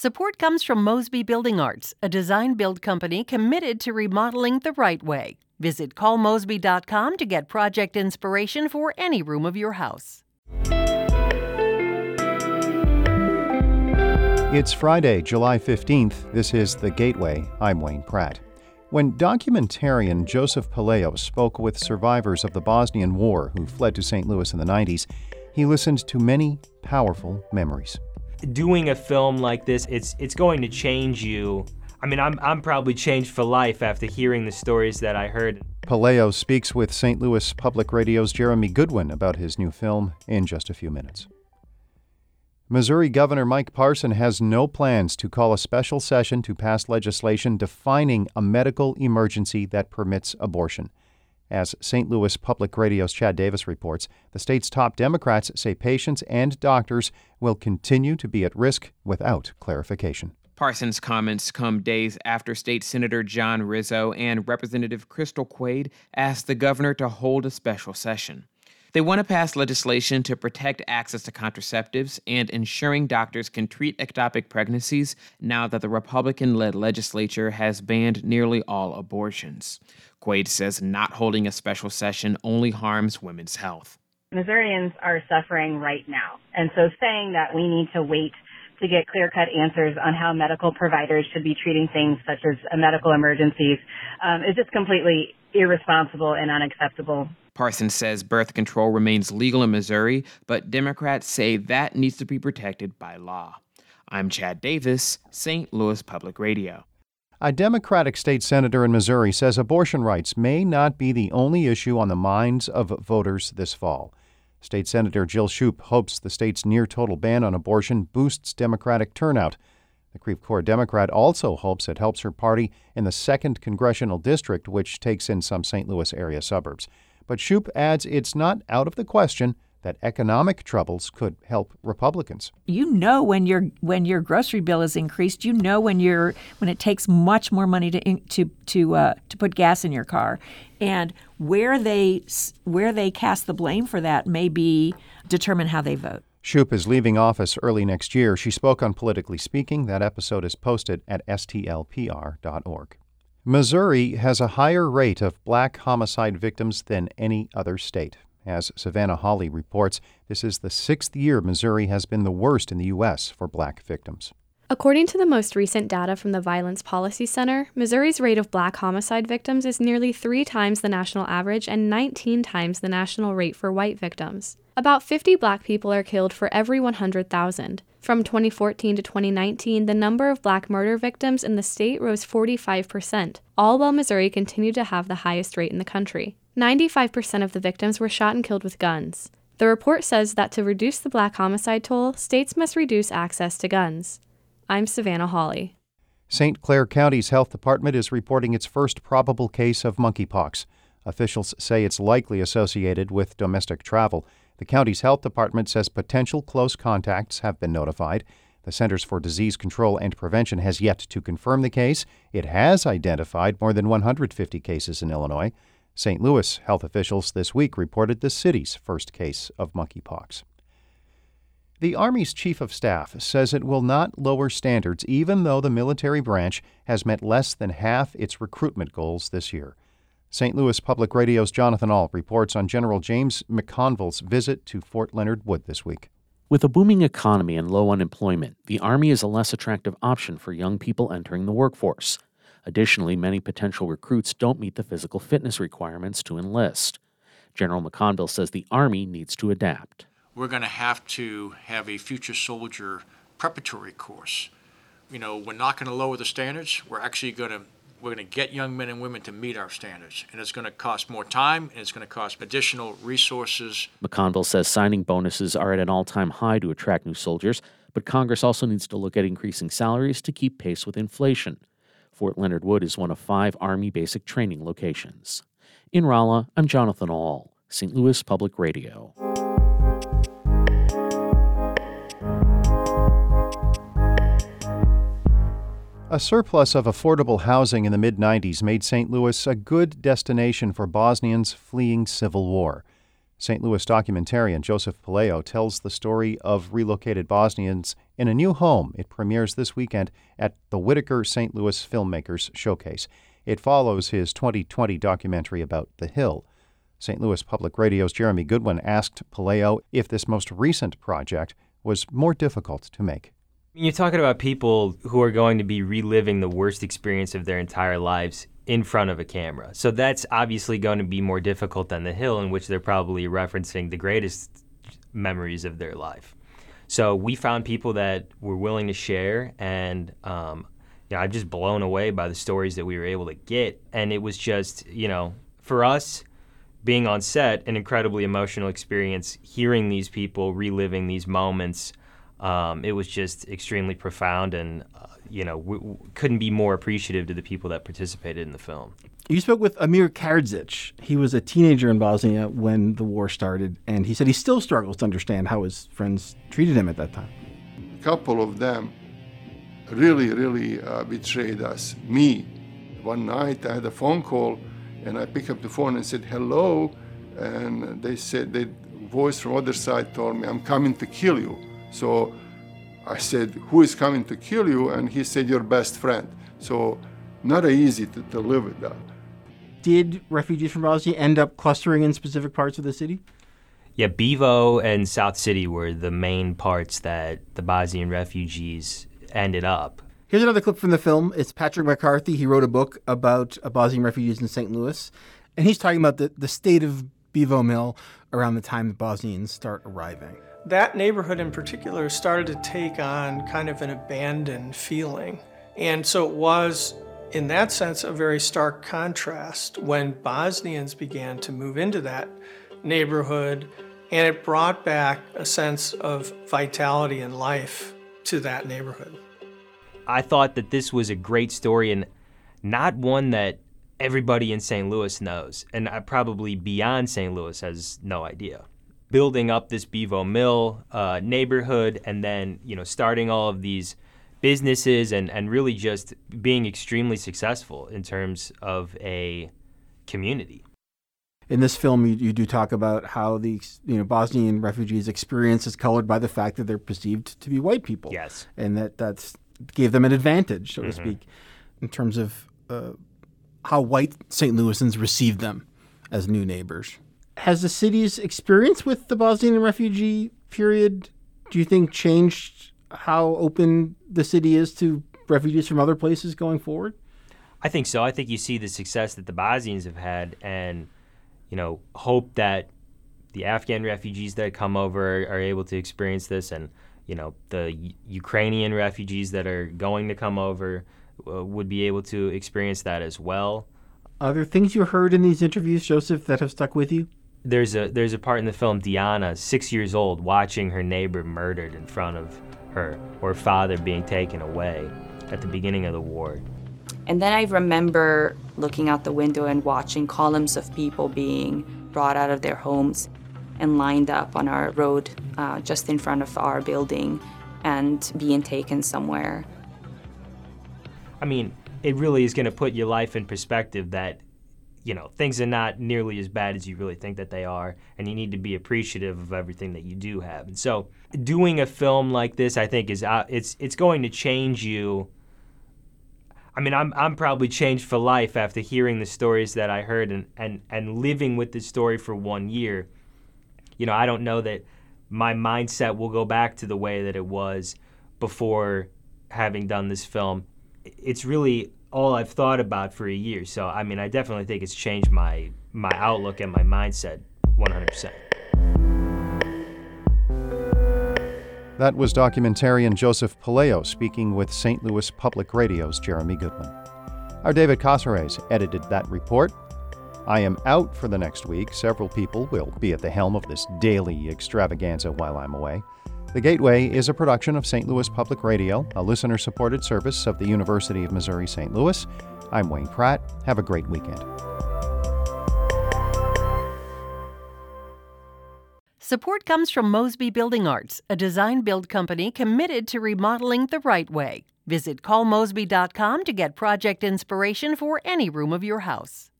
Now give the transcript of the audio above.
Support comes from Mosby Building Arts, a design build company committed to remodeling the right way. Visit callmosby.com to get project inspiration for any room of your house. It's Friday, July 15th. This is The Gateway. I'm Wayne Pratt. When documentarian Joseph Puleo spoke with survivors of the Bosnian War who fled to St. Louis in the 90s, he listened to many powerful memories. Doing a film like this, it's it's going to change you. I mean, I'm I'm probably changed for life after hearing the stories that I heard. Puleo speaks with St. Louis Public Radio's Jeremy Goodwin about his new film in just a few minutes. Missouri Governor Mike Parson has no plans to call a special session to pass legislation defining a medical emergency that permits abortion. As St. Louis Public Radio's Chad Davis reports, the state's top Democrats say patients and doctors will continue to be at risk without clarification. Parsons' comments come days after State Senator John Rizzo and Representative Crystal Quade asked the governor to hold a special session. They want to pass legislation to protect access to contraceptives and ensuring doctors can treat ectopic pregnancies now that the Republican led legislature has banned nearly all abortions. Quade says not holding a special session only harms women's health. Missourians are suffering right now. And so saying that we need to wait to get clear cut answers on how medical providers should be treating things such as medical emergencies um, is just completely irresponsible and unacceptable. Parsons says birth control remains legal in Missouri, but Democrats say that needs to be protected by law. I'm Chad Davis, St. Louis Public Radio. A Democratic state senator in Missouri says abortion rights may not be the only issue on the minds of voters this fall. State Senator Jill Schupp hopes the state's near total ban on abortion boosts Democratic turnout. The Creve Coeur Democrat also hopes it helps her party in the 2nd Congressional District, which takes in some St. Louis area suburbs. But Schupp adds it's not out of the question that economic troubles could help Republicans. You know when your when your grocery bill is increased, you know when you're when it takes much more money to to to uh, to put gas in your car, and where they where they cast the blame for that may be determine how they vote. Schupp is leaving office early next year. She spoke on Politically Speaking. That episode is posted at stlpr.org. Missouri has a higher rate of black homicide victims than any other state. As Savannah Hawley reports, this is the sixth year Missouri has been the worst in the U.S. for black victims. According to the most recent data from the Violence Policy Center, Missouri's rate of black homicide victims is nearly three times the national average and 19 times the national rate for white victims. About 50 black people are killed for every 100,000. From 2014 to 2019, the number of black murder victims in the state rose 45%, all while Missouri continued to have the highest rate in the country. 95% of the victims were shot and killed with guns. The report says that to reduce the black homicide toll, states must reduce access to guns. I'm Savannah Hawley. St. Clair County's health department is reporting its first probable case of monkeypox. Officials say it's likely associated with domestic travel. The county's health department says potential close contacts have been notified. The Centers for Disease Control and Prevention has yet to confirm the case. It has identified more than 150 cases in Illinois. St. Louis health officials this week reported the city's first case of monkeypox. The Army's Chief of Staff says it will not lower standards even though the military branch has met less than half its recruitment goals this year. St. Louis Public Radio's Jonathan Ahl reports on General James McConville's visit to Fort Leonard Wood this week. With a booming economy and low unemployment, the Army is a less attractive option for young people entering the workforce. Additionally, many potential recruits don't meet the physical fitness requirements to enlist. General McConville says the Army needs to adapt. We're going to have to have a future soldier preparatory course. You know, we're not going to lower the standards. We're actually going to we're going to get young men and women to meet our standards. And it's going to cost more time and it's going to cost additional resources. McConville says signing bonuses are at an all time high to attract new soldiers, but Congress also needs to look at increasing salaries to keep pace with inflation. Fort Leonard Wood is one of five Army basic training locations. In Rolla, I'm Jonathan Ahl, St. Louis Public Radio. A surplus of affordable housing in the mid 90s made St. Louis a good destination for Bosnians fleeing civil war. St. Louis documentarian Joseph Puleo tells the story of relocated Bosnians in a new home. It premieres this weekend at the Whitaker St. Louis Filmmakers Showcase. It follows his 2020 documentary about The Hill. St. Louis Public Radio's Jeremy Goodwin asked Puleo if this most recent project was more difficult to make. You're talking about people who are going to be reliving the worst experience of their entire lives in front of a camera. So that's obviously going to be more difficult than The Hill, in which they're probably referencing the greatest memories of their life. So we found people that were willing to share, and um, you know, I'm just blown away by the stories that we were able to get. And it was just, you know, for us, being on set, an incredibly emotional experience, hearing these people reliving these moments. Um, it was just extremely profound, and uh, you know, we, we couldn't be more appreciative to the people that participated in the film. You spoke with Amir Karadzic. He was a teenager in Bosnia when the war started, and he said he still struggles to understand how his friends treated him at that time. A couple of them really, really uh, betrayed us. Me, one night I had a phone call, and I picked up the phone and said hello, and they said the voice from other side told me, "I'm coming to kill you." So I said, Who is coming to kill you? And he said, Your best friend. So, not easy to, to live with that. Did refugees from Bosnia end up clustering in specific parts of the city? Yeah, Bevo and South City were the main parts that the Bosnian refugees ended up. Here's another clip from the film. It's Patrick McCarthy. He wrote a book about uh, Bosnian refugees in St. Louis, and he's talking about the, the state of Bevo Mill around the time the Bosnians start arriving that neighborhood in particular started to take on kind of an abandoned feeling. And so it was, in that sense, a very stark contrast when Bosnians began to move into that neighborhood, and it brought back a sense of vitality and life to that neighborhood. I thought that this was a great story and not one that everybody in St. Louis knows, and probably beyond St. Louis has no idea building up this Bevo Mill uh, neighborhood and then, you know, starting all of these businesses and, and really just being extremely successful in terms of a community. In this film, you, you do talk about how the you know Bosnian refugees' experience is colored by the fact that they're perceived to be white people. Yes, and that that's gave them an advantage, so mm-hmm. to speak, in terms of uh, how white St. Louisans received them as new neighbors has the city's experience with the Bosnian refugee period, do you think, changed how open the city is to refugees from other places going forward? I think so. I think you see the success that the Bosnians have had, and you know, hope that the Afghan refugees that come over are, able to experience this, and you know, the U- Ukrainian refugees that are going to come over uh, would be able to experience that as well. Are there things you heard in these interviews, Joseph, that have stuck with you? There's a there's a part in the film Diana, six years old, watching her neighbor murdered in front of her, or her father being taken away at the beginning of the war. And then I remember looking out the window and watching columns of people being brought out of their homes and lined up on our road uh, just in front of our building and being taken somewhere. I mean, it really is going to put your life in perspective that you know things are not nearly as bad as you really think that they are and you need to be appreciative of everything that you do have. And so doing a film like this i think is uh, it's it's going to change you. I mean i'm i'm probably changed for life after hearing the stories that i heard and and and living with this story for one year. You know i don't know that my mindset will go back to the way that it was before having done this film. It's really all I've thought about for a year. So I mean, I definitely think it's changed my my outlook and my mindset 100%. That was documentarian Joseph Puleo speaking with St. Louis Public Radio's Jeremy Goodwin. Our David Cazares edited that report. I am out for the next week. Several people will be at the helm of this daily extravaganza while I'm away. The Gateway is a production of St. Louis Public Radio, a listener supported service of the University of Missouri St. Louis. I'm Wayne Pratt. Have a great weekend. Support comes from Mosby Building Arts, a design build company committed to remodeling the right way. Visit callmosby.com to get project inspiration for any room of your house.